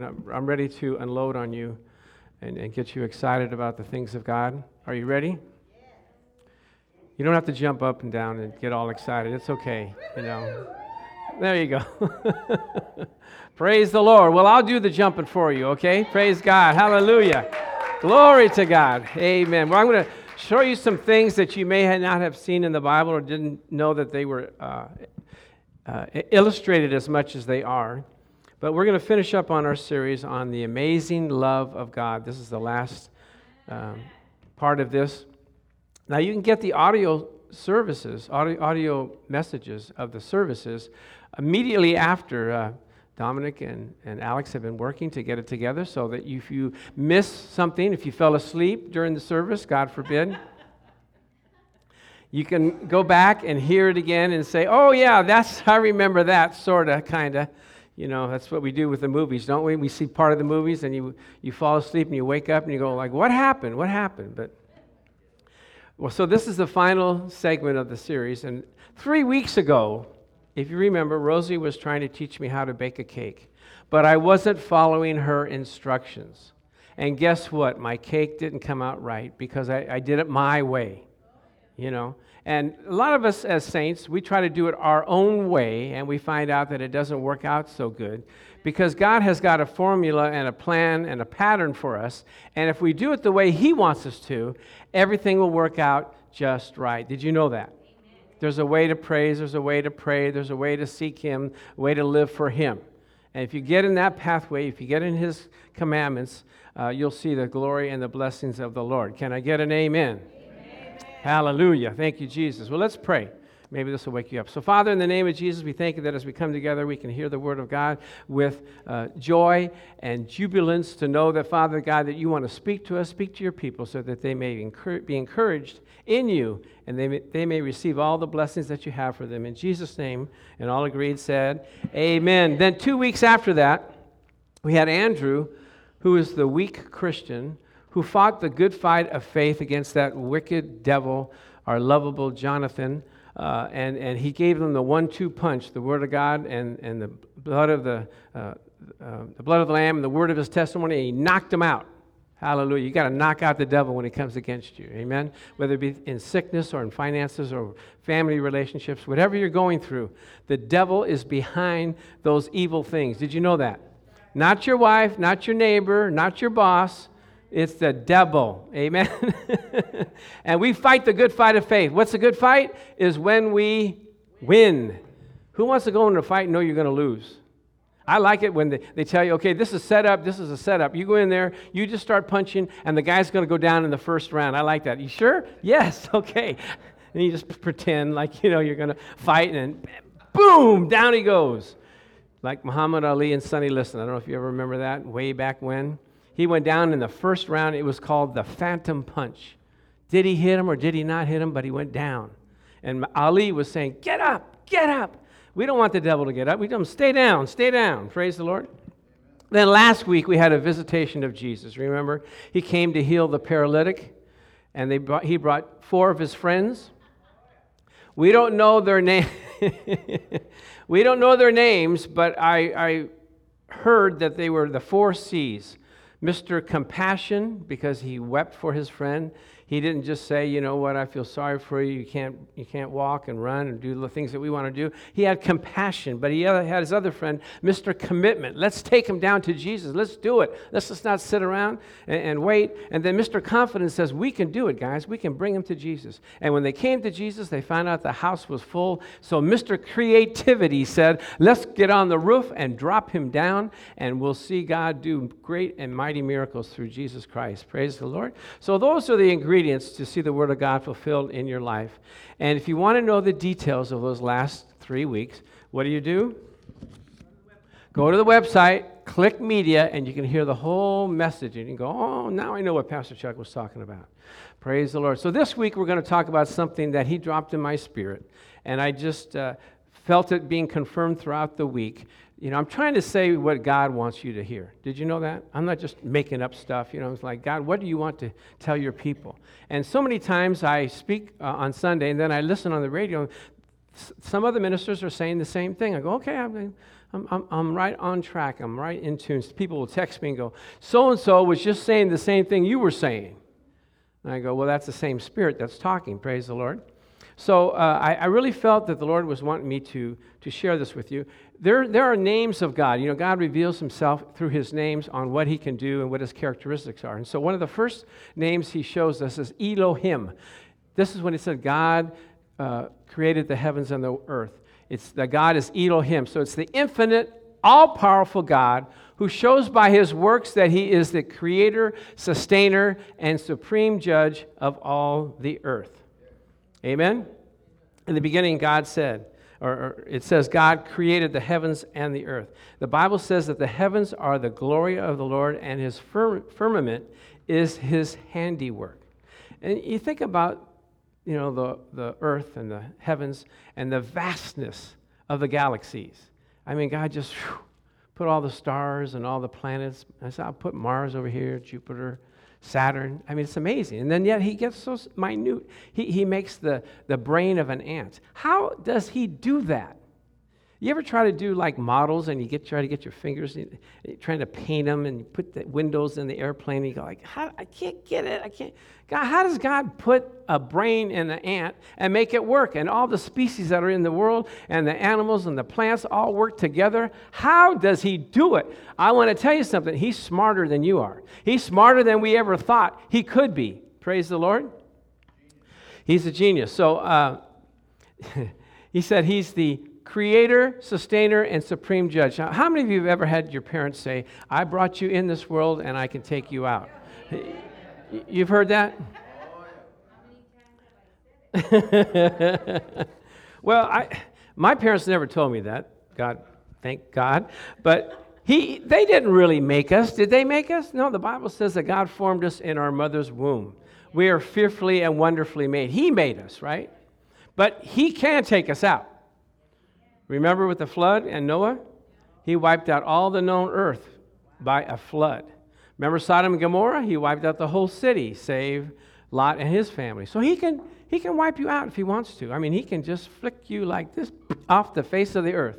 I'm ready to unload on you and, and get you excited about the things of God. Are you ready? You don't have to jump up and down and get all excited. It's okay, you know. There you go. Praise the Lord. Well, I'll do the jumping for you, okay? Praise God. Hallelujah. Glory to God. Amen. Well, I'm going to show you some things that you may not have seen in the Bible or didn't know that they were uh, uh, illustrated as much as they are. But we're going to finish up on our series on the amazing love of God. This is the last um, part of this. Now, you can get the audio services, audio, audio messages of the services immediately after uh, Dominic and, and Alex have been working to get it together so that if you miss something, if you fell asleep during the service, God forbid, you can go back and hear it again and say, oh, yeah, that's, I remember that, sort of, kind of. You know, that's what we do with the movies, don't we? We see part of the movies and you, you fall asleep and you wake up and you go like, what happened? What happened? But well, so this is the final segment of the series. And three weeks ago, if you remember, Rosie was trying to teach me how to bake a cake, but I wasn't following her instructions. And guess what? My cake didn't come out right because I, I did it my way, you know. And a lot of us as saints, we try to do it our own way, and we find out that it doesn't work out so good because God has got a formula and a plan and a pattern for us. And if we do it the way He wants us to, everything will work out just right. Did you know that? There's a way to praise, there's a way to pray, there's a way to seek Him, a way to live for Him. And if you get in that pathway, if you get in His commandments, uh, you'll see the glory and the blessings of the Lord. Can I get an amen? Hallelujah. Thank you, Jesus. Well, let's pray. Maybe this will wake you up. So, Father, in the name of Jesus, we thank you that as we come together, we can hear the word of God with uh, joy and jubilance to know that, Father God, that you want to speak to us, speak to your people, so that they may be encouraged in you and they may, they may receive all the blessings that you have for them. In Jesus' name, and all agreed said, Amen. Then, two weeks after that, we had Andrew, who is the weak Christian who fought the good fight of faith against that wicked devil, our lovable Jonathan. Uh, and, and he gave them the one-two punch, the word of God and, and the blood of the, uh, uh, the blood of the Lamb and the word of his testimony. And he knocked them out. Hallelujah. You got to knock out the devil when he comes against you. Amen. Whether it be in sickness or in finances or family relationships, whatever you're going through, the devil is behind those evil things. Did you know that? Not your wife, not your neighbor, not your boss. It's the devil. Amen. and we fight the good fight of faith. What's the good fight? Is when we win. Who wants to go into a fight and know you're going to lose? I like it when they, they tell you, okay, this is set up, this is a setup. You go in there, you just start punching, and the guy's going to go down in the first round. I like that. You sure? Yes, okay. And you just pretend like, you know, you're going to fight, and boom, down he goes. Like Muhammad Ali and Sonny Liston. I don't know if you ever remember that way back when. He went down in the first round. It was called the Phantom Punch. Did he hit him or did he not hit him? But he went down. And Ali was saying, Get up, get up. We don't want the devil to get up. We tell him, Stay down, stay down. Praise the Lord. Then last week we had a visitation of Jesus. Remember? He came to heal the paralytic, and they brought, he brought four of his friends. We don't know their name. we don't know their names, but I, I heard that they were the four C's Mr. Compassion, because he wept for his friend. He didn't just say, you know what, I feel sorry for you. You can't, you can't walk and run and do the things that we want to do. He had compassion, but he had his other friend, Mr. Commitment. Let's take him down to Jesus. Let's do it. Let's just not sit around and, and wait. And then Mr. Confidence says, we can do it, guys. We can bring him to Jesus. And when they came to Jesus, they found out the house was full. So Mr. Creativity said, let's get on the roof and drop him down, and we'll see God do great and mighty miracles through Jesus Christ. Praise the Lord. So those are the ingredients ingredients to see the Word of God fulfilled in your life. And if you want to know the details of those last three weeks, what do you do? Go to the website, click media, and you can hear the whole message. And you go, oh, now I know what Pastor Chuck was talking about. Praise the Lord. So this week we're going to talk about something that he dropped in my spirit. And I just uh, felt it being confirmed throughout the week. You know, I'm trying to say what God wants you to hear. Did you know that? I'm not just making up stuff. You know, it's like, God, what do you want to tell your people? And so many times I speak uh, on Sunday and then I listen on the radio. Some other ministers are saying the same thing. I go, okay, I'm, I'm, I'm right on track. I'm right in tune. People will text me and go, so and so was just saying the same thing you were saying. And I go, well, that's the same spirit that's talking. Praise the Lord. So uh, I, I, really felt that the Lord was wanting me to, to share this with you. There, there are names of God. You know, God reveals himself through his names on what he can do and what his characteristics are. And so one of the first names he shows us is Elohim. This is when he said God uh, created the heavens and the earth. It's that God is Elohim. So it's the infinite, all powerful God who shows by his works that he is the creator, sustainer, and supreme judge of all the earth. Amen? In the beginning, God said, or, it says, God created the heavens and the earth. The Bible says that the heavens are the glory of the Lord, and his firmament is his handiwork. And you think about, you know, the, the earth and the heavens and the vastness of the galaxies. I mean, God just whew, put all the stars and all the planets. I said, I'll put Mars over here, Jupiter, Saturn. I mean, it's amazing. And then yet he gets so minute. He, he makes the, the brain of an ant. How does he do that? You ever try to do like models and you get try to get your fingers trying to paint them and you put the windows in the airplane and you go like, how, I can't get it. I can't. God, how does God put a brain in an ant and make it work? And all the species that are in the world and the animals and the plants all work together. How does He do it? I want to tell you something. He's smarter than you are. He's smarter than we ever thought he could be. Praise the Lord. He's a genius. So uh, he said he's the creator, sustainer, and supreme judge. Now, how many of you have ever had your parents say, I brought you in this world and I can take you out? You've heard that? well, I, my parents never told me that. God, thank God. But he, they didn't really make us. Did they make us? No, the Bible says that God formed us in our mother's womb. We are fearfully and wonderfully made. He made us, right? But He can take us out. Remember with the flood and Noah? He wiped out all the known earth by a flood. Remember Sodom and Gomorrah? He wiped out the whole city, save Lot and his family. So he can, he can wipe you out if he wants to. I mean, he can just flick you like this off the face of the earth.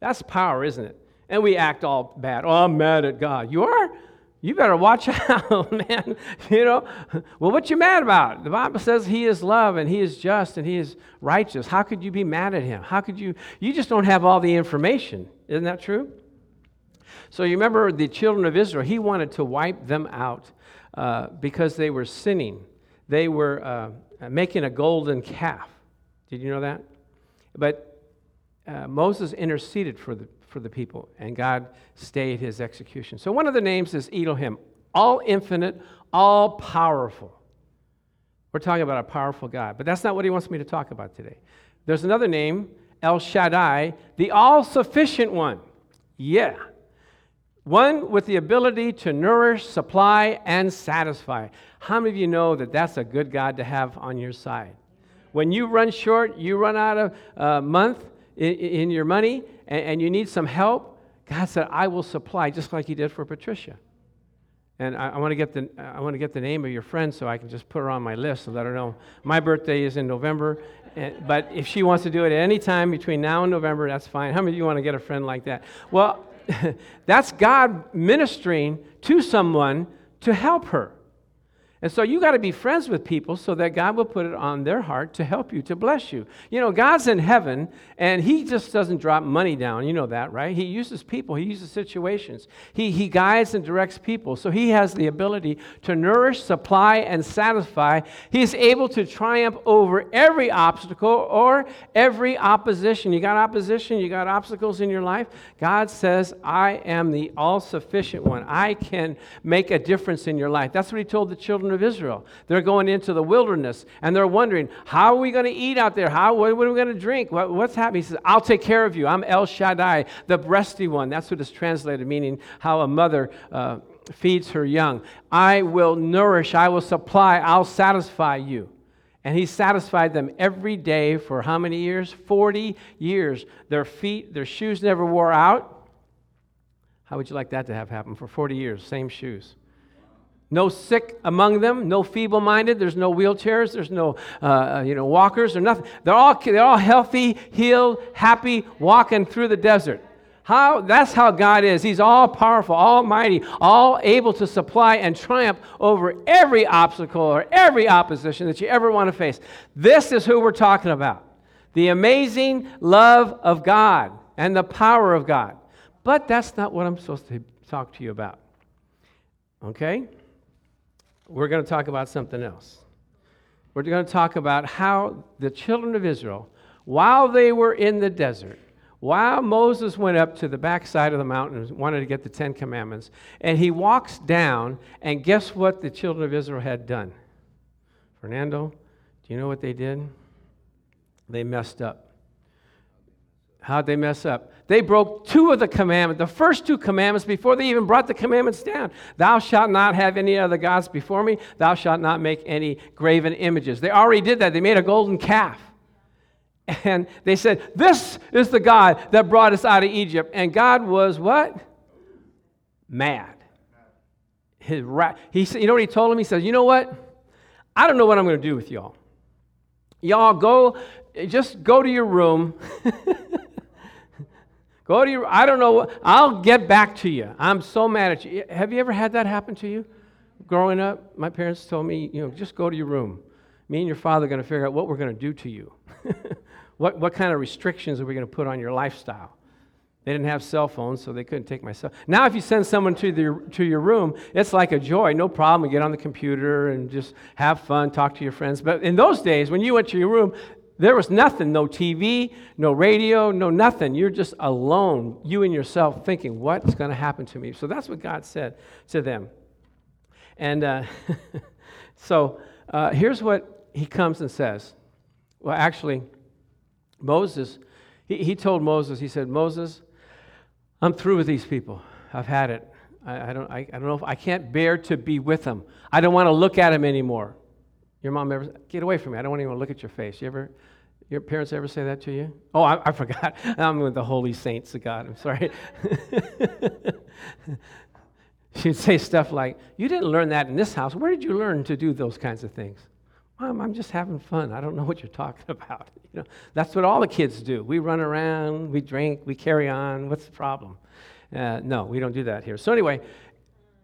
That's power, isn't it? And we act all bad. Oh, I'm mad at God. You are? You better watch out, man. You know, well, what you mad about? The Bible says He is love and He is just and He is righteous. How could you be mad at Him? How could you? You just don't have all the information. Isn't that true? So you remember the children of Israel. He wanted to wipe them out uh, because they were sinning. They were uh, making a golden calf. Did you know that? But uh, Moses interceded for the for the people, and God stayed his execution. So one of the names is Elohim, all infinite, all powerful. We're talking about a powerful God, but that's not what he wants me to talk about today. There's another name, El Shaddai, the all sufficient one. Yeah. One with the ability to nourish, supply, and satisfy. How many of you know that that's a good God to have on your side? When you run short, you run out of a uh, month in, in your money, and, and you need some help, God said, I will supply, just like He did for Patricia. And I, I want to get the I want to get the name of your friend so I can just put her on my list and let her know. My birthday is in November, and, but if she wants to do it at any time between now and November, that's fine. How many of you want to get a friend like that? Well, that's God ministering to someone to help her. And so you got to be friends with people so that God will put it on their heart to help you, to bless you. You know, God's in heaven and He just doesn't drop money down. You know that, right? He uses people, He uses situations. He, he guides and directs people. So He has the ability to nourish, supply, and satisfy. He's able to triumph over every obstacle or every opposition. You got opposition, you got obstacles in your life. God says, I am the all sufficient one. I can make a difference in your life. That's what He told the children children of Israel. They're going into the wilderness and they're wondering, how are we going to eat out there? How, what, are we going to drink? What, what's happening? He says, I'll take care of you. I'm El Shaddai, the breasty one. That's what it's translated, meaning how a mother uh, feeds her young. I will nourish, I will supply, I'll satisfy you. And he satisfied them every day for how many years? 40 years. Their feet, their shoes never wore out. How would you like that to have happened for 40 years? Same shoes. No sick among them, no feeble minded, there's no wheelchairs, there's no uh, uh, you know, walkers or nothing. They're all, they're all healthy, healed, happy, walking through the desert. How, that's how God is. He's all powerful, almighty, all able to supply and triumph over every obstacle or every opposition that you ever want to face. This is who we're talking about the amazing love of God and the power of God. But that's not what I'm supposed to talk to you about. Okay? We're going to talk about something else. We're going to talk about how the children of Israel, while they were in the desert, while Moses went up to the backside of the mountain and wanted to get the Ten Commandments, and he walks down, and guess what the children of Israel had done? Fernando, do you know what they did? They messed up. How'd they mess up? They broke two of the commandments, the first two commandments, before they even brought the commandments down. Thou shalt not have any other gods before me. Thou shalt not make any graven images. They already did that. They made a golden calf. And they said, This is the God that brought us out of Egypt. And God was what? Mad. His ra- he said, You know what he told him? He says, You know what? I don't know what I'm going to do with y'all. Y'all go, just go to your room. go to your, I don't know, I'll get back to you. I'm so mad at you. Have you ever had that happen to you? Growing up, my parents told me, you know, just go to your room. Me and your father are going to figure out what we're going to do to you. What, what kind of restrictions are we going to put on your lifestyle? They didn't have cell phones, so they couldn't take my cell. Now, if you send someone to, the, to your room, it's like a joy. No problem. You get on the computer and just have fun, talk to your friends. But in those days, when you went to your room, there was nothing no TV, no radio, no nothing. You're just alone, you and yourself, thinking, what's going to happen to me? So that's what God said to them. And uh, so uh, here's what he comes and says. Well, actually, Moses, he, he told Moses, he said, Moses, I'm through with these people. I've had it. I, I don't, I, I, don't know if I can't bear to be with them. I don't want to look at them anymore. Your mom ever, get away from me. I don't want anyone to look at your face. You ever, your parents ever say that to you? Oh, I, I forgot. I'm with the holy saints of God. I'm sorry. She'd say stuff like, You didn't learn that in this house. Where did you learn to do those kinds of things? Mom, I'm just having fun. I don't know what you're talking about. You know, that's what all the kids do. We run around, we drink, we carry on. What's the problem? Uh, no, we don't do that here. So anyway,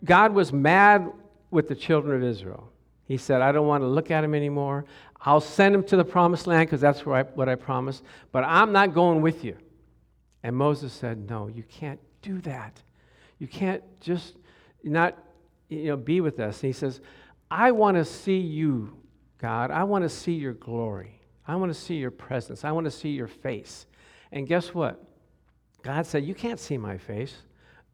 God was mad with the children of Israel. He said, I don't want to look at them anymore. I'll send them to the promised land because that's I, what I promised, but I'm not going with you. And Moses said, No, you can't do that. You can't just not you know, be with us. And he says, I want to see you God, I want to see your glory. I want to see your presence. I want to see your face. And guess what? God said, You can't see my face.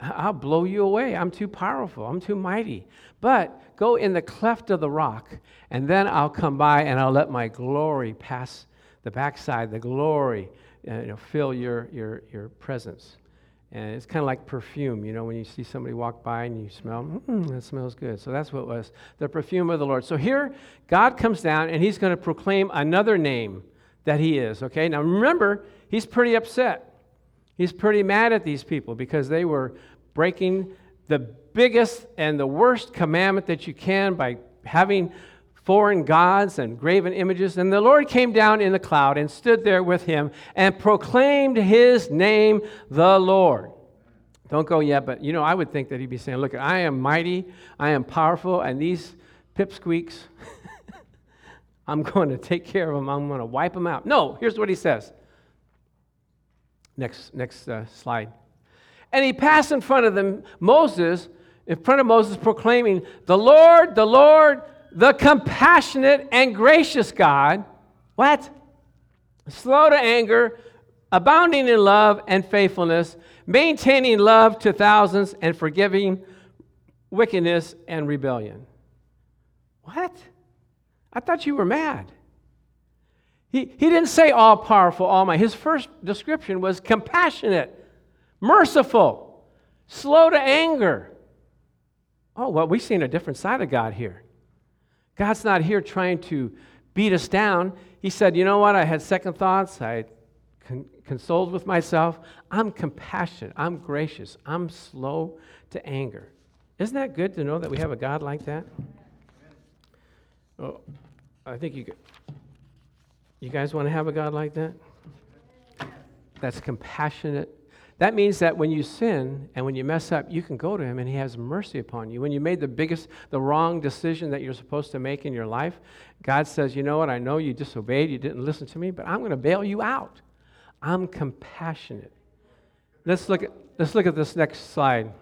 I'll blow you away. I'm too powerful. I'm too mighty. But go in the cleft of the rock, and then I'll come by and I'll let my glory pass the backside, the glory uh, you know, fill your, your, your presence. And it's kind of like perfume, you know, when you see somebody walk by and you smell, mm, that smells good. So that's what was the perfume of the Lord. So here, God comes down and he's going to proclaim another name that he is, okay? Now remember, he's pretty upset. He's pretty mad at these people because they were breaking the biggest and the worst commandment that you can by having foreign gods and graven images. And the Lord came down in the cloud and stood there with him and proclaimed his name, the Lord. Don't go yet, but you know, I would think that he'd be saying, Look, I am mighty, I am powerful, and these pipsqueaks, I'm going to take care of them, I'm going to wipe them out. No, here's what he says. Next, next uh, slide. And he passed in front of them, Moses, in front of Moses, proclaiming, The Lord, the Lord, the compassionate and gracious God, what? Slow to anger, abounding in love and faithfulness, maintaining love to thousands, and forgiving wickedness and rebellion. What? I thought you were mad. He, he didn't say all powerful, all mighty. His first description was compassionate, merciful, slow to anger. Oh, well, we've seen a different side of God here. God's not here trying to beat us down. He said, You know what? I had second thoughts. I con- consoled with myself. I'm compassionate. I'm gracious. I'm slow to anger. Isn't that good to know that we have a God like that? Oh, I think you, you guys want to have a God like that? That's compassionate, That means that when you sin and when you mess up, you can go to him and he has mercy upon you. When you made the biggest, the wrong decision that you're supposed to make in your life, God says, You know what? I know you disobeyed, you didn't listen to me, but I'm going to bail you out. I'm compassionate. Let's look at, let's look at this next slide.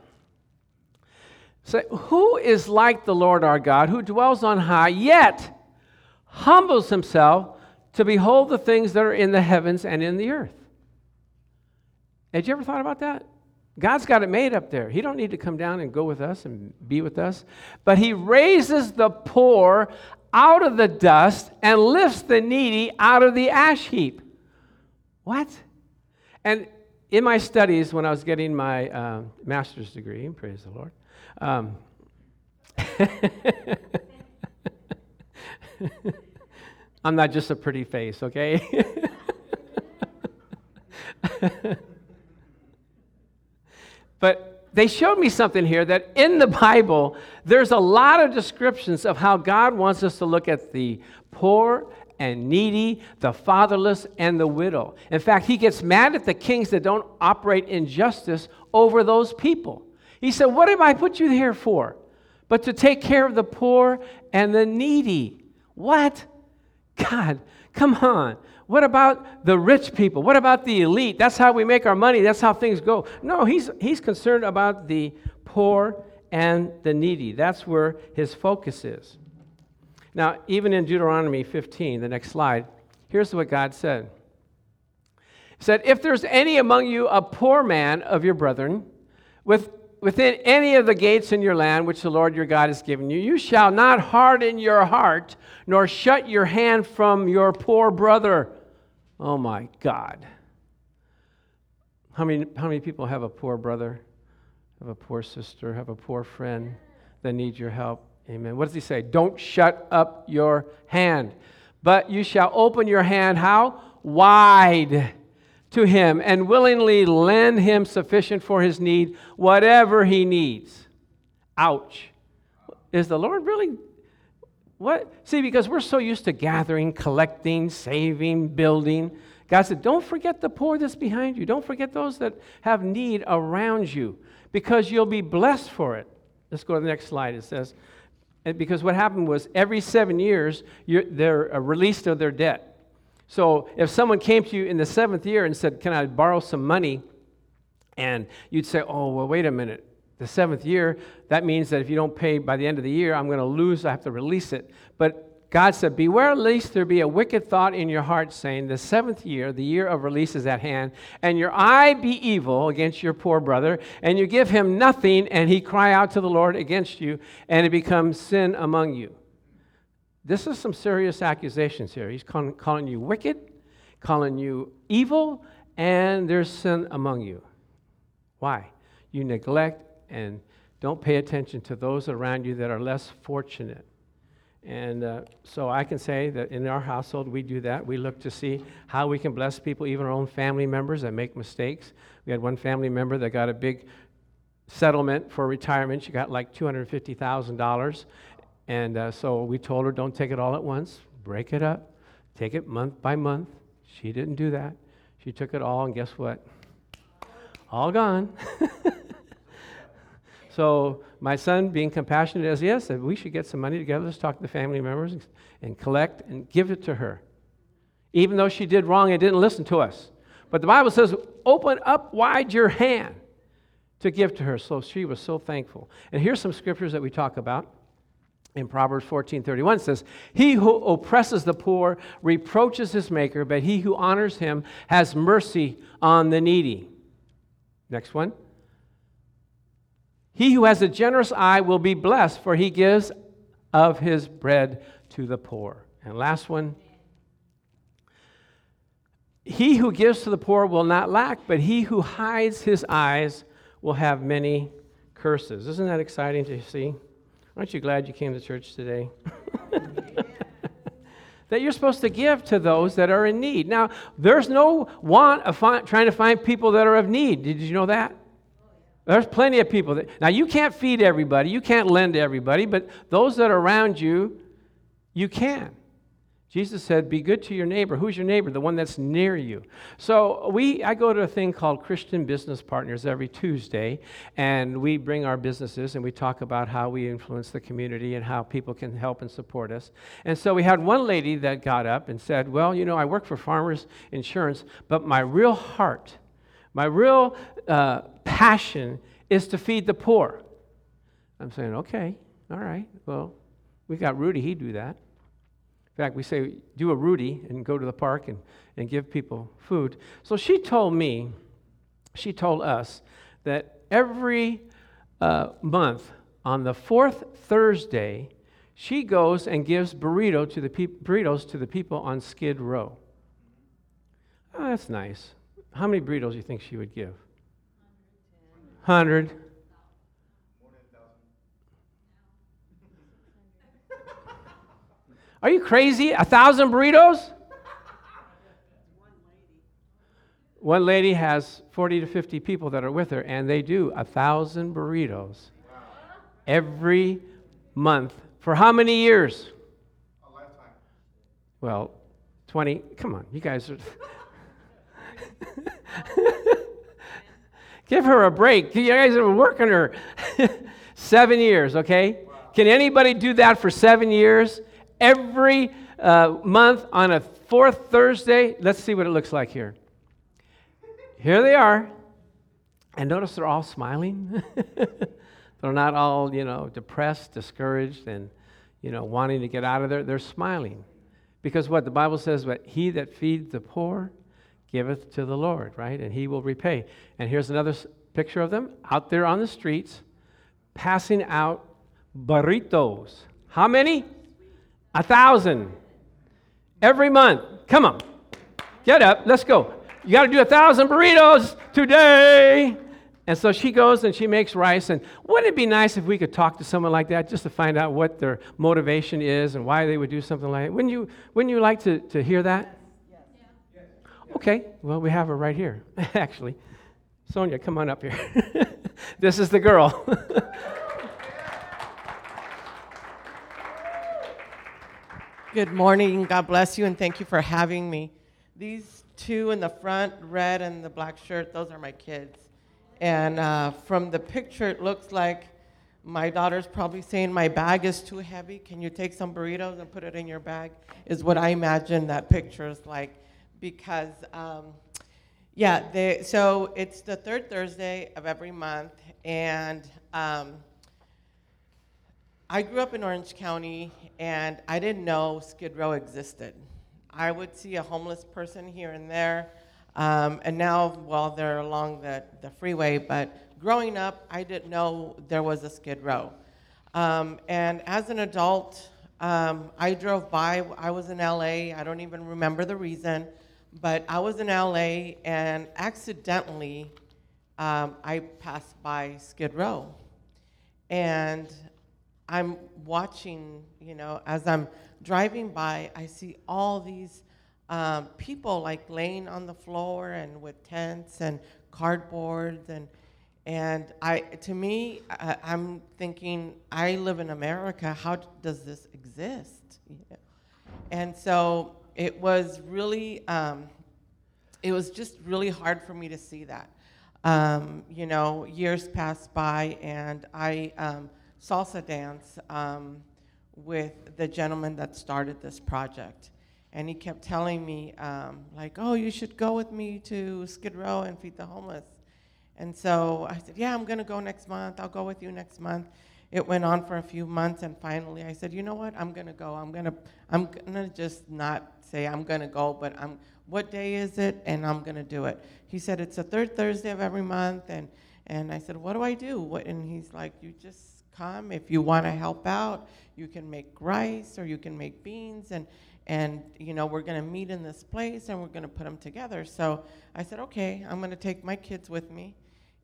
So, who is like the Lord our God, who dwells on high, yet humbles himself to behold the things that are in the heavens and in the earth? Had you ever thought about that? God's got it made up there. He don't need to come down and go with us and be with us. But he raises the poor out of the dust and lifts the needy out of the ash heap. What? And in my studies, when I was getting my uh, master's degree, praise the Lord, um, I'm not just a pretty face, okay? But they showed me something here that in the Bible, there's a lot of descriptions of how God wants us to look at the poor and needy, the fatherless, and the widow. In fact, he gets mad at the kings that don't operate in justice over those people. He said, What have I put you here for? But to take care of the poor and the needy. What? God, come on. What about the rich people? What about the elite? That's how we make our money. That's how things go. No, he's, he's concerned about the poor and the needy. That's where his focus is. Now, even in Deuteronomy 15, the next slide, here's what God said. He said, If there's any among you a poor man of your brethren, with, within any of the gates in your land which the Lord your God has given you, you shall not harden your heart, nor shut your hand from your poor brother Oh my God. How many, how many people have a poor brother, have a poor sister, have a poor friend that needs your help? Amen. What does he say? Don't shut up your hand, but you shall open your hand how? Wide to him and willingly lend him sufficient for his need, whatever he needs. Ouch. Is the Lord really what? See, because we're so used to gathering, collecting, saving, building. God said, Don't forget the poor that's behind you. Don't forget those that have need around you because you'll be blessed for it. Let's go to the next slide. It says, because what happened was every seven years, they're uh, released of their debt. So if someone came to you in the seventh year and said, Can I borrow some money? And you'd say, Oh, well, wait a minute the seventh year, that means that if you don't pay by the end of the year, I'm going to lose, I have to release it. But God said, Beware lest there be a wicked thought in your heart, saying, The seventh year, the year of release is at hand, and your eye be evil against your poor brother, and you give him nothing, and he cry out to the Lord against you, and it becomes sin among you. This is some serious accusations here. He's calling, calling you wicked, calling you evil, and there's sin among you. Why? You neglect and don't pay attention to those around you that are less fortunate. And uh, so I can say that in our household, we do that. We look to see how we can bless people, even our own family members that make mistakes. We had one family member that got a big settlement for retirement. She got like $250,000. And uh, so we told her, don't take it all at once, break it up, take it month by month. She didn't do that. She took it all, and guess what? All gone. So my son, being compassionate as he is, said, we should get some money together. Let's talk to the family members and collect and give it to her. Even though she did wrong and didn't listen to us. But the Bible says, open up wide your hand to give to her. So she was so thankful. And here's some scriptures that we talk about. In Proverbs 14:31 says, "He who oppresses the poor reproaches his maker, but he who honors him has mercy on the needy." Next one. He who has a generous eye will be blessed, for he gives of his bread to the poor. And last one. He who gives to the poor will not lack, but he who hides his eyes will have many curses. Isn't that exciting to see? Aren't you glad you came to church today? that you're supposed to give to those that are in need. Now, there's no want of trying to find people that are of need. Did you know that? There's plenty of people that, now you can't feed everybody, you can't lend to everybody, but those that are around you, you can. Jesus said, Be good to your neighbor. Who's your neighbor? The one that's near you. So we I go to a thing called Christian Business Partners every Tuesday, and we bring our businesses and we talk about how we influence the community and how people can help and support us. And so we had one lady that got up and said, Well, you know, I work for Farmers Insurance, but my real heart, my real uh, passion is to feed the poor. I'm saying, Okay, all right, well, we got Rudy, he'd do that. Fact, we say, do a Rudy and go to the park and, and give people food. So she told me, she told us that every uh, month on the fourth Thursday, she goes and gives burrito to the peop- burritos to the people on Skid Row. Oh, that's nice. How many burritos do you think she would give? 100. Are you crazy? A thousand burritos? One lady has 40 to 50 people that are with her, and they do a thousand burritos every month. For how many years? A lifetime. Well, 20. Come on, you guys are. Give her a break. You guys are working her seven years, okay? Can anybody do that for seven years? Every uh, month on a fourth Thursday. Let's see what it looks like here. Here they are. And notice they're all smiling. they're not all, you know, depressed, discouraged, and, you know, wanting to get out of there. They're smiling. Because what the Bible says, but he that feeds the poor giveth to the Lord, right? And he will repay. And here's another picture of them out there on the streets passing out burritos. How many? A thousand every month. Come on. Get up. Let's go. You got to do a thousand burritos today. And so she goes and she makes rice. And wouldn't it be nice if we could talk to someone like that just to find out what their motivation is and why they would do something like that? Wouldn't you, wouldn't you like to, to hear that? Yes. Okay, well, we have her right here, actually. Sonia, come on up here. this is the girl. Good morning. God bless you, and thank you for having me. These two in the front, red and the black shirt, those are my kids. And uh, from the picture, it looks like my daughter's probably saying, My bag is too heavy. Can you take some burritos and put it in your bag? Is what I imagine that picture is like. Because, um, yeah, they, so it's the third Thursday of every month, and um, I grew up in Orange County, and I didn't know Skid Row existed. I would see a homeless person here and there, um, and now, well, they're along the, the freeway, but growing up, I didn't know there was a Skid Row. Um, and as an adult, um, I drove by, I was in LA, I don't even remember the reason, but I was in LA, and accidentally, um, I passed by Skid Row. And I'm watching, you know, as I'm driving by, I see all these um, people like laying on the floor and with tents and cardboards and and I to me I, am thinking I live in America. How does this exist? And so it was really um, it was just really hard for me to see that. Um, you know, years passed by and I um, salsa dance um, with the gentleman that started this project. And he kept telling me, um, like, oh, you should go with me to Skid Row and feed the homeless. And so I said, yeah, I'm going to go next month. I'll go with you next month. It went on for a few months, and finally I said, you know what? I'm going to go. I'm going to I'm gonna just not say I'm going to go, but I'm, what day is it? And I'm going to do it. He said, it's the third Thursday of every month. And, and I said, what do I do? What? And he's like, you just come. If you want to help out, you can make rice or you can make beans and and you know we're going to meet in this place and we're going to put them together. So I said, okay, I'm going to take my kids with me.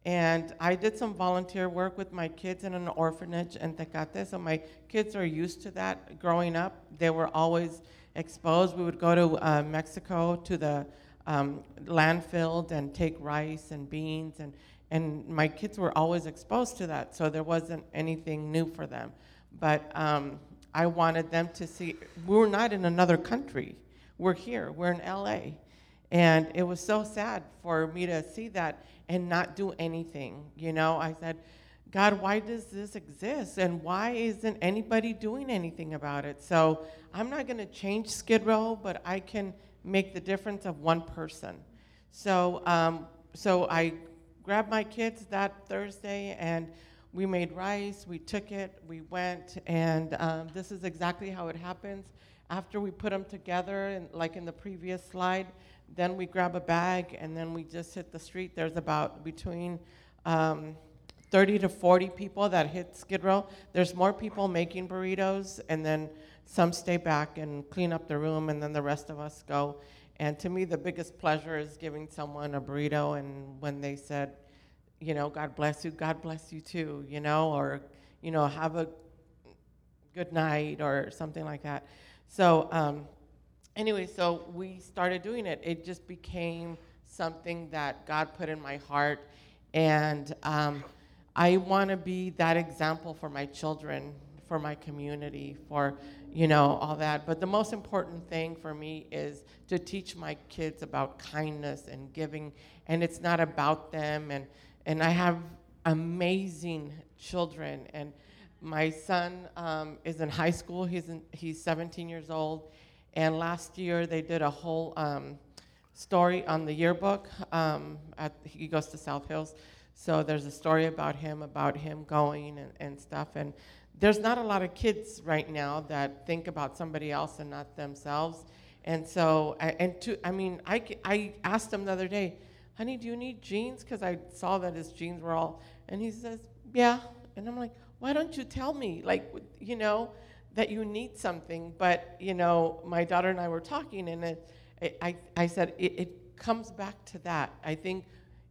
And I did some volunteer work with my kids in an orphanage in Tecate. So my kids are used to that growing up. They were always exposed. We would go to uh, Mexico to the um, landfill and take rice and beans and and my kids were always exposed to that, so there wasn't anything new for them. But um, I wanted them to see we're not in another country. We're here. We're in LA. And it was so sad for me to see that and not do anything. You know, I said, God, why does this exist? And why isn't anybody doing anything about it? So I'm not going to change Skid Row, but I can make the difference of one person. So, um, so I grabbed my kids that Thursday and we made rice, we took it, we went, and um, this is exactly how it happens. After we put them together, like in the previous slide, then we grab a bag and then we just hit the street. There's about between um, 30 to 40 people that hit Skid Row. There's more people making burritos, and then some stay back and clean up the room, and then the rest of us go. And to me, the biggest pleasure is giving someone a burrito, and when they said, you know, God bless you, God bless you too, you know, or, you know, have a good night or something like that. So, um, anyway, so we started doing it. It just became something that God put in my heart. And um, I want to be that example for my children, for my community, for you know all that. But the most important thing for me is to teach my kids about kindness and giving, and it's not about them. And and I have amazing children, and my son um, is in high school. He's in, he's 17 years old, and last year they did a whole um, story on the yearbook. Um, at, he goes to South Hills so there's a story about him, about him going and, and stuff. And there's not a lot of kids right now that think about somebody else and not themselves. And so, and to, I mean, I, I asked him the other day, honey, do you need jeans? Because I saw that his jeans were all, and he says, yeah. And I'm like, why don't you tell me, like, you know, that you need something? But, you know, my daughter and I were talking, and it, it, I, I said, it, it comes back to that. I think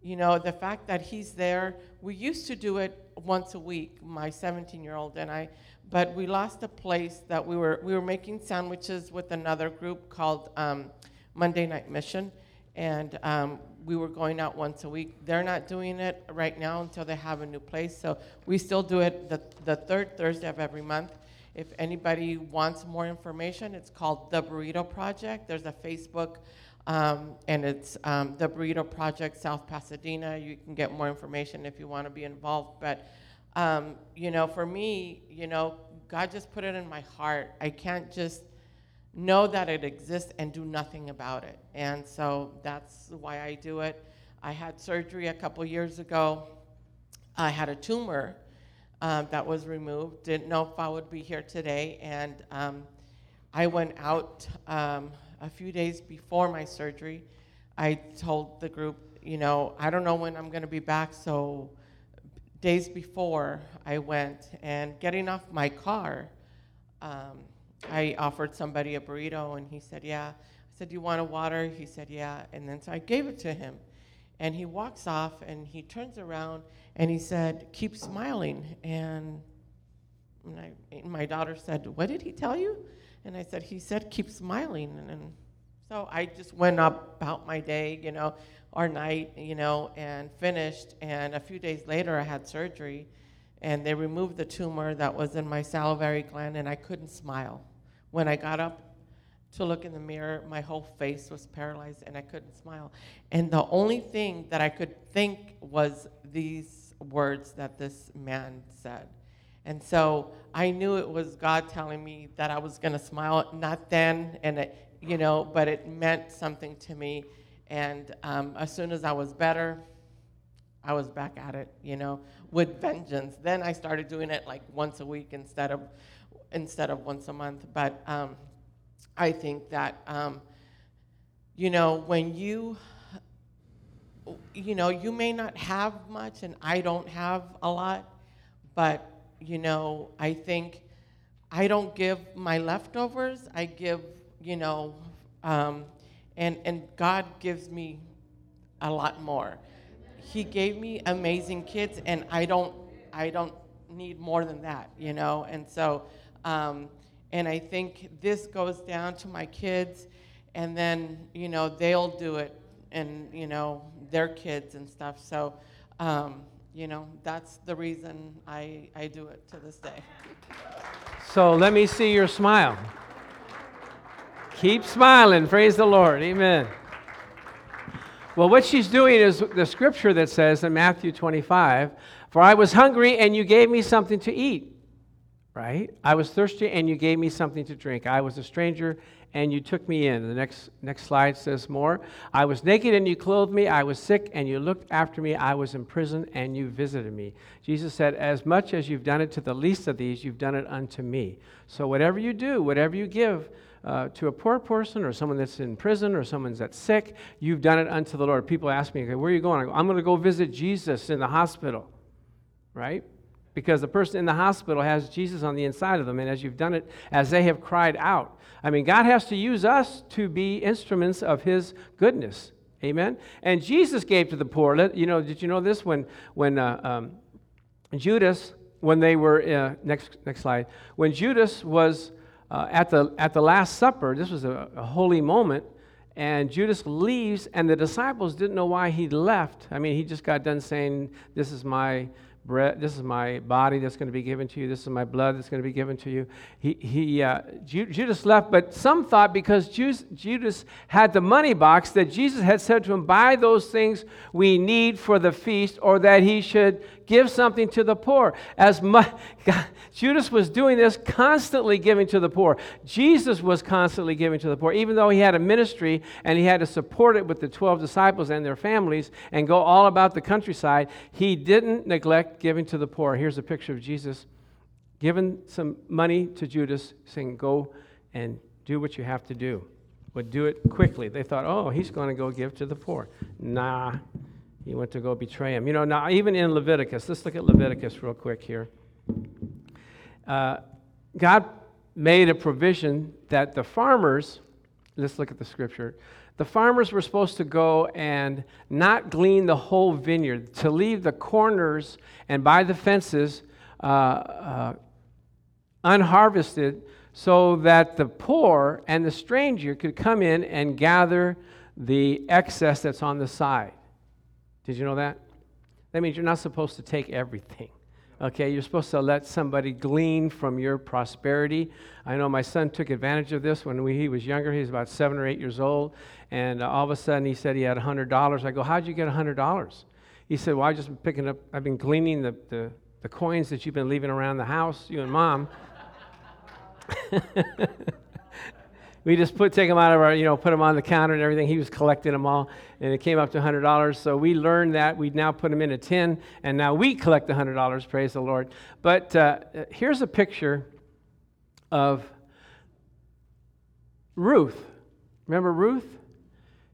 you know, the fact that he's there, we used to do it once a week, my 17 year old and I, but we lost a place that we were, we were making sandwiches with another group called um, Monday Night Mission, and um, we were going out once a week. They're not doing it right now until they have a new place, so we still do it the, the third Thursday of every month. If anybody wants more information, it's called The Burrito Project. There's a Facebook um, and it's um, the Burrito Project, South Pasadena. You can get more information if you want to be involved. But, um, you know, for me, you know, God just put it in my heart. I can't just know that it exists and do nothing about it. And so that's why I do it. I had surgery a couple years ago. I had a tumor um, that was removed. Didn't know if I would be here today. And um, I went out um, a few days before my surgery, I told the group, you know, I don't know when I'm going to be back, so days before I went and getting off my car, um, I offered somebody a burrito and he said, yeah. I said, do you want a water? He said, yeah. And then so I gave it to him. And he walks off and he turns around and he said, keep smiling. And, I, my daughter said, what did he tell you? And I said, he said, keep smiling. And, and so I just went up about my day, you know, or night, you know, and finished. And a few days later, I had surgery, and they removed the tumor that was in my salivary gland, and I couldn't smile. When I got up to look in the mirror, my whole face was paralyzed, and I couldn't smile. And the only thing that I could think was these words that this man said. And so I knew it was God telling me that I was going to smile, not then, and it, you know, but it meant something to me. And um, as soon as I was better, I was back at it, you know, with vengeance. Then I started doing it like once a week instead of instead of once a month. But um, I think that um, you know when you you know you may not have much, and I don't have a lot, but you know, I think I don't give my leftovers. I give, you know, um, and and God gives me a lot more. He gave me amazing kids, and I don't I don't need more than that, you know. And so, um, and I think this goes down to my kids, and then you know they'll do it, and you know their kids and stuff. So. Um, you know, that's the reason I, I do it to this day. So let me see your smile. Keep smiling. Praise the Lord. Amen. Well, what she's doing is the scripture that says in Matthew 25, For I was hungry and you gave me something to eat. Right? I was thirsty and you gave me something to drink. I was a stranger and you took me in. The next, next slide says more. I was naked and you clothed me. I was sick and you looked after me. I was in prison and you visited me. Jesus said, As much as you've done it to the least of these, you've done it unto me. So whatever you do, whatever you give, uh, to a poor person or someone that's in prison or someone that's sick, you've done it unto the Lord. People ask me, okay, where are you going? Go, I'm going to go visit Jesus in the hospital, right? Because the person in the hospital has Jesus on the inside of them, and as you've done it, as they have cried out, I mean, God has to use us to be instruments of His goodness. Amen. And Jesus gave to the poor. Let, You know, did you know this when when uh, um, Judas, when they were uh, next next slide, when Judas was uh, at the at the Last Supper, this was a, a holy moment, and Judas leaves, and the disciples didn't know why he left. I mean, he just got done saying, "This is my bread, this is my body that's going to be given to you, this is my blood that's going to be given to you. He, he, uh, Judas left, but some thought because Judas had the money box that Jesus had said to him, Buy those things we need for the feast, or that he should give something to the poor. As much, Judas was doing this, constantly giving to the poor. Jesus was constantly giving to the poor, even though he had a ministry and he had to support it with the 12 disciples and their families and go all about the countryside. He didn't neglect giving to the poor. Here's a picture of Jesus giving some money to Judas, saying, Go and do what you have to do. But do it quickly. They thought, oh, he's going to go give to the poor. Nah, he went to go betray him. You know, now even in Leviticus, let's look at Leviticus real quick here. Uh, God made a provision that the farmers, let's look at the scripture, the farmers were supposed to go and not glean the whole vineyard, to leave the corners and by the fences uh, uh, unharvested so that the poor and the stranger could come in and gather the excess that's on the side. Did you know that? That means you're not supposed to take everything. Okay, you're supposed to let somebody glean from your prosperity. I know my son took advantage of this when we, he was younger. He was about seven or eight years old, and uh, all of a sudden he said he had $100. I go, How'd you get $100? He said, Well, I just been picking up, I've been gleaning the, the, the coins that you've been leaving around the house, you and mom. we just put take them out of our you know put them on the counter and everything he was collecting them all and it came up to $100 so we learned that. We now put them in a tin and now we collect the $100 praise the lord. But uh, here's a picture of ruth. Remember ruth?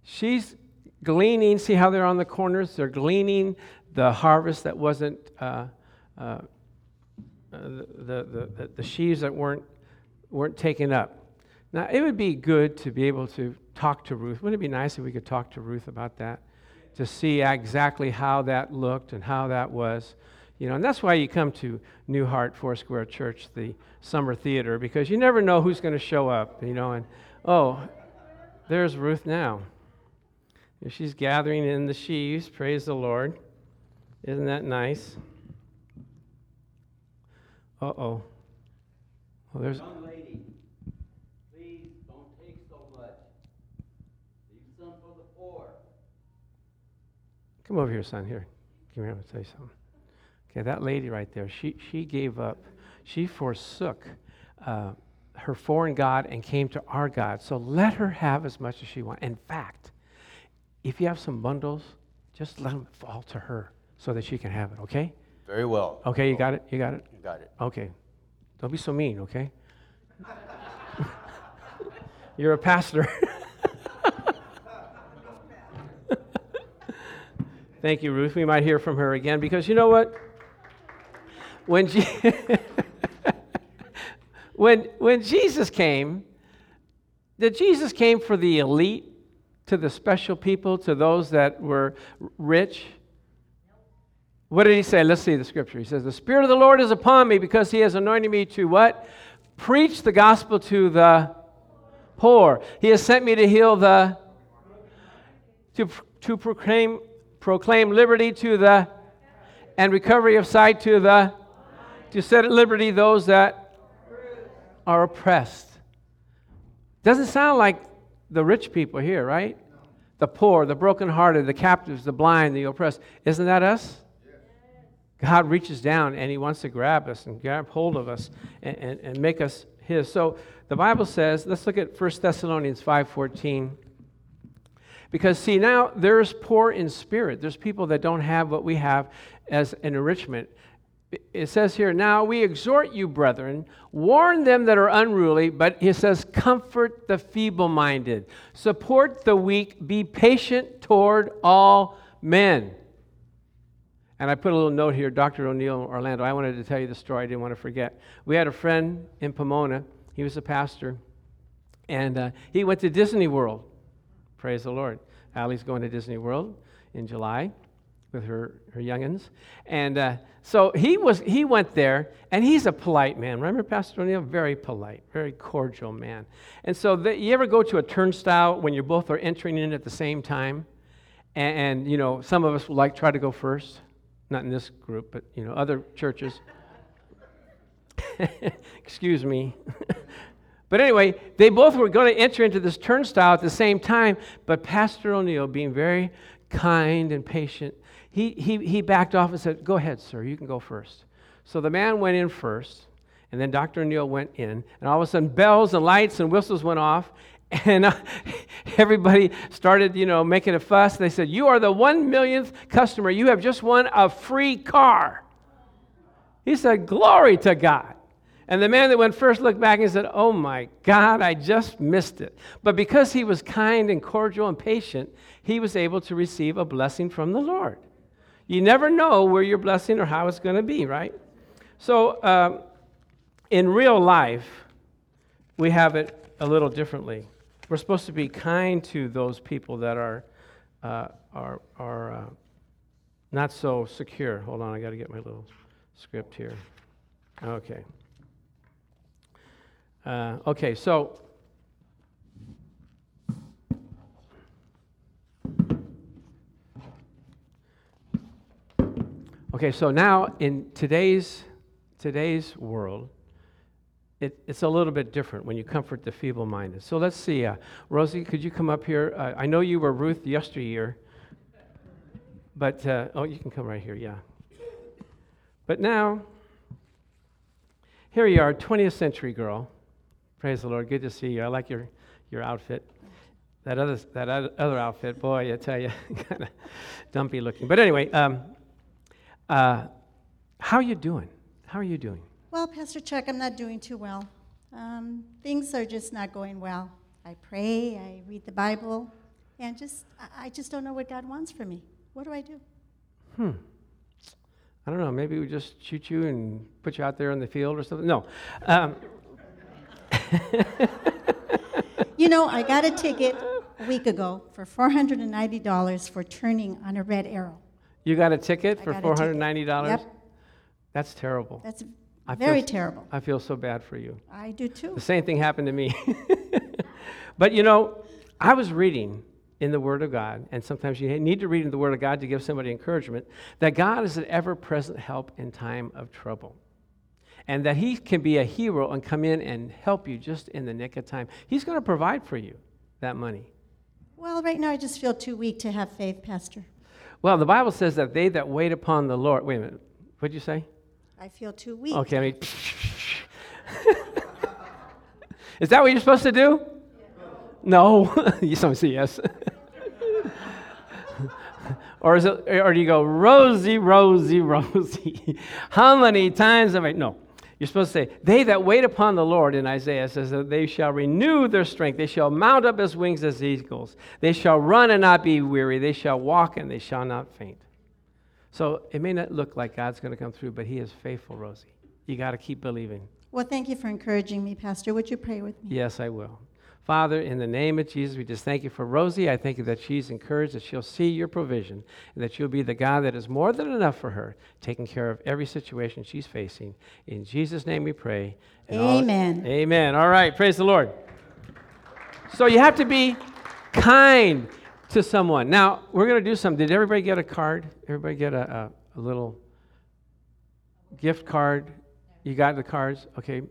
She's gleaning. See how they're on the corners? They're gleaning the harvest that wasn't uh, uh, the, the, the, the sheaves that weren't weren't taken up now, it would be good to be able to talk to Ruth. Wouldn't it be nice if we could talk to Ruth about that? To see exactly how that looked and how that was. You know, and that's why you come to New Heart Foursquare Church, the summer theater, because you never know who's going to show up, you know, and oh, there's Ruth now. She's gathering in the sheaves, praise the Lord. Isn't that nice? Uh oh. Well, there's. Come over here, son. Here. Come here. I'm going to tell you something. Okay, that lady right there, she, she gave up. She forsook uh, her foreign God and came to our God. So let her have as much as she wants. In fact, if you have some bundles, just let them fall to her so that she can have it, okay? Very well. Okay, you got it? You got it? You got it. Okay. Don't be so mean, okay? You're a pastor. Thank you, Ruth. We might hear from her again because you know what? When, Je- when, when Jesus came, did Jesus came for the elite, to the special people, to those that were rich? What did he say? Let's see the scripture. He says, The Spirit of the Lord is upon me because he has anointed me to what? Preach the gospel to the poor. He has sent me to heal the, to, to proclaim proclaim liberty to the and recovery of sight to the to set at liberty those that are oppressed. Doesn't sound like the rich people here, right? The poor, the brokenhearted, the captives, the blind, the oppressed. Isn't that us? God reaches down and He wants to grab us and grab hold of us and, and, and make us His. So the Bible says, let's look at 1 Thessalonians 5.14. Because see, now there's poor in spirit. There's people that don't have what we have as an enrichment. It says here, now we exhort you, brethren, warn them that are unruly, but it says, comfort the feeble minded, support the weak, be patient toward all men. And I put a little note here, Dr. O'Neill Orlando. I wanted to tell you the story, I didn't want to forget. We had a friend in Pomona, he was a pastor, and uh, he went to Disney World. Praise the Lord. Allie's going to Disney World in July with her, her youngins. And uh, so he, was, he went there, and he's a polite man. Remember Pastor O'Neill? Very polite, very cordial man. And so the, you ever go to a turnstile when you both are entering in at the same time? And, and, you know, some of us will like try to go first. Not in this group, but, you know, other churches. Excuse me. But anyway, they both were going to enter into this turnstile at the same time, but Pastor O'Neill, being very kind and patient, he, he, he backed off and said, Go ahead, sir, you can go first. So the man went in first, and then Dr. O'Neill went in, and all of a sudden bells and lights and whistles went off, and uh, everybody started, you know, making a fuss. They said, You are the one millionth customer. You have just won a free car. He said, Glory to God. And the man that went first looked back and said, Oh my God, I just missed it. But because he was kind and cordial and patient, he was able to receive a blessing from the Lord. You never know where your blessing or how it's going to be, right? So, uh, in real life, we have it a little differently. We're supposed to be kind to those people that are, uh, are, are uh, not so secure. Hold on, I got to get my little script here. Okay. Uh, okay, so okay, so now in today's today's world, it, it's a little bit different when you comfort the feeble-minded. So let's see, uh, Rosie, could you come up here? Uh, I know you were Ruth yesteryear, but uh, oh, you can come right here, yeah. But now, here you are, 20th century girl Praise the Lord. Good to see you. I like your, your outfit. That other, that other outfit, boy, I tell you, kind of dumpy looking. But anyway, um, uh, how are you doing? How are you doing? Well, Pastor Chuck, I'm not doing too well. Um, things are just not going well. I pray, I read the Bible, and just I just don't know what God wants for me. What do I do? Hmm. I don't know. Maybe we just shoot you and put you out there in the field or something. No. Um, you know, I got a ticket a week ago for $490 for turning on a red arrow. You got a ticket for $490? Yep. That's terrible. That's I very terrible. I feel so bad for you. I do too. The same thing happened to me. but you know, I was reading in the Word of God, and sometimes you need to read in the Word of God to give somebody encouragement, that God is an ever present help in time of trouble and that He can be a hero and come in and help you just in the nick of time. He's going to provide for you that money. Well, right now I just feel too weak to have faith, Pastor. Well, the Bible says that they that wait upon the Lord. Wait a minute. What'd you say? I feel too weak. Okay, I mean. Is that what you're supposed to do? No. you don't say yes. or is it or do you go, Rosie, Rosie, Rosie? How many times have I no. You're supposed to say, They that wait upon the Lord, in Isaiah says that they shall renew their strength. They shall mount up as wings as eagles. They shall run and not be weary. They shall walk and they shall not faint. So it may not look like God's going to come through, but He is faithful, Rosie. You got to keep believing. Well, thank you for encouraging me, Pastor. Would you pray with me? Yes, I will. Father, in the name of Jesus, we just thank you for Rosie. I thank you that she's encouraged, that she'll see your provision, and that you'll be the God that is more than enough for her, taking care of every situation she's facing. In Jesus' name we pray. Amen. All, amen. All right. Praise the Lord. So you have to be kind to someone. Now, we're going to do something. Did everybody get a card? Everybody get a, a, a little gift card. You got the cards? Okay.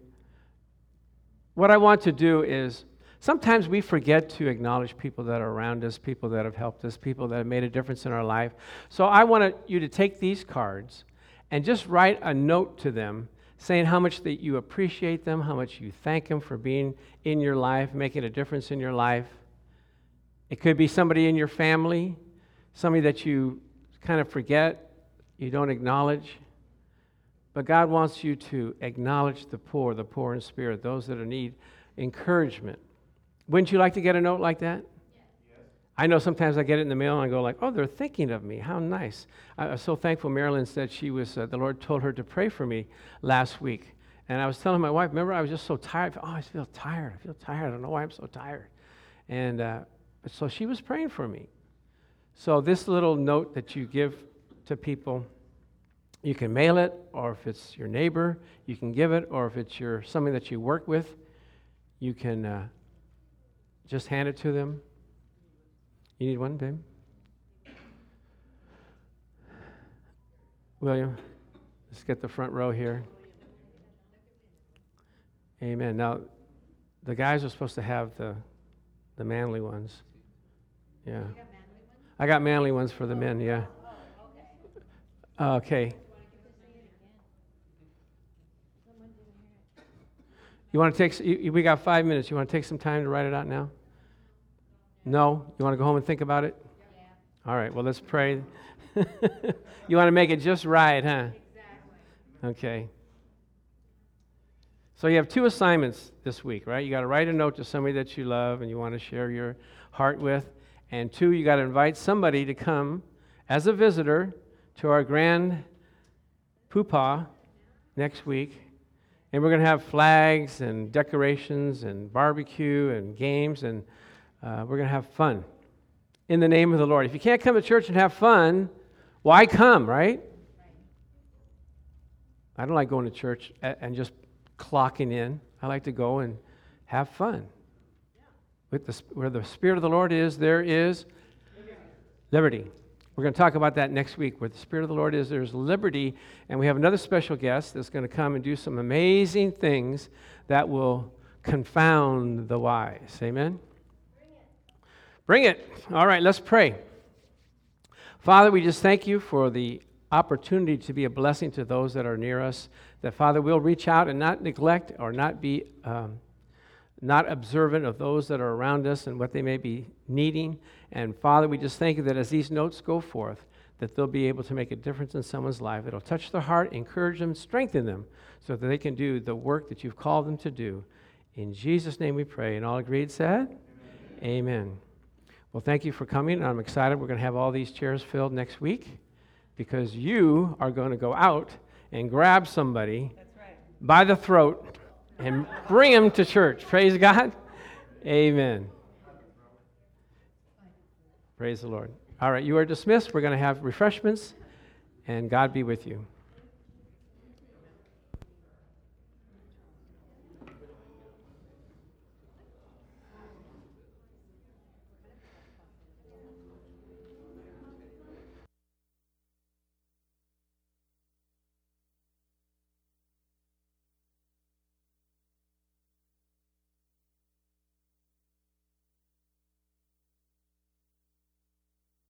What I want to do is sometimes we forget to acknowledge people that are around us, people that have helped us, people that have made a difference in our life. So I want you to take these cards and just write a note to them saying how much that you appreciate them, how much you thank them for being in your life, making a difference in your life. It could be somebody in your family, somebody that you kind of forget, you don't acknowledge. But God wants you to acknowledge the poor, the poor in spirit, those that are need encouragement. Wouldn't you like to get a note like that? I know sometimes I get it in the mail and I go like, "Oh, they're thinking of me. How nice!" I was so thankful. Marilyn said she was. Uh, the Lord told her to pray for me last week, and I was telling my wife, "Remember, I was just so tired. Oh, I feel tired. I feel tired. I don't know why I'm so tired." And uh, so she was praying for me. So this little note that you give to people, you can mail it, or if it's your neighbor, you can give it, or if it's your somebody that you work with, you can uh, just hand it to them you need one, babe? William, let's get the front row here. Amen. Now, the guys are supposed to have the, the manly ones. Yeah. I got manly ones for the men, yeah. Okay. You want to take, we got five minutes. You want to take some time to write it out now? No? You want to go home and think about it? Yeah. All right, well, let's pray. you want to make it just right, huh? Exactly. Okay. So you have two assignments this week, right? You got to write a note to somebody that you love and you want to share your heart with. And two, you got to invite somebody to come as a visitor to our grand poopah next week. And we're going to have flags and decorations and barbecue and games and uh, we're going to have fun in the name of the Lord. If you can't come to church and have fun, why come, right? I don't like going to church and just clocking in. I like to go and have fun. With the, where the Spirit of the Lord is, there is liberty. We're going to talk about that next week. Where the Spirit of the Lord is, there's liberty. And we have another special guest that's going to come and do some amazing things that will confound the wise. Amen? Bring it. All right, let's pray. Father, we just thank you for the opportunity to be a blessing to those that are near us. That, Father, we'll reach out and not neglect or not be um, not observant of those that are around us and what they may be needing. And, Father, we just thank you that as these notes go forth, that they'll be able to make a difference in someone's life. It'll touch their heart, encourage them, strengthen them, so that they can do the work that you've called them to do. In Jesus' name we pray. And all agreed said? Amen. Amen. Well, thank you for coming. I'm excited. We're going to have all these chairs filled next week because you are going to go out and grab somebody right. by the throat and bring them to church. Praise God. Amen. Praise the Lord. All right, you are dismissed. We're going to have refreshments, and God be with you.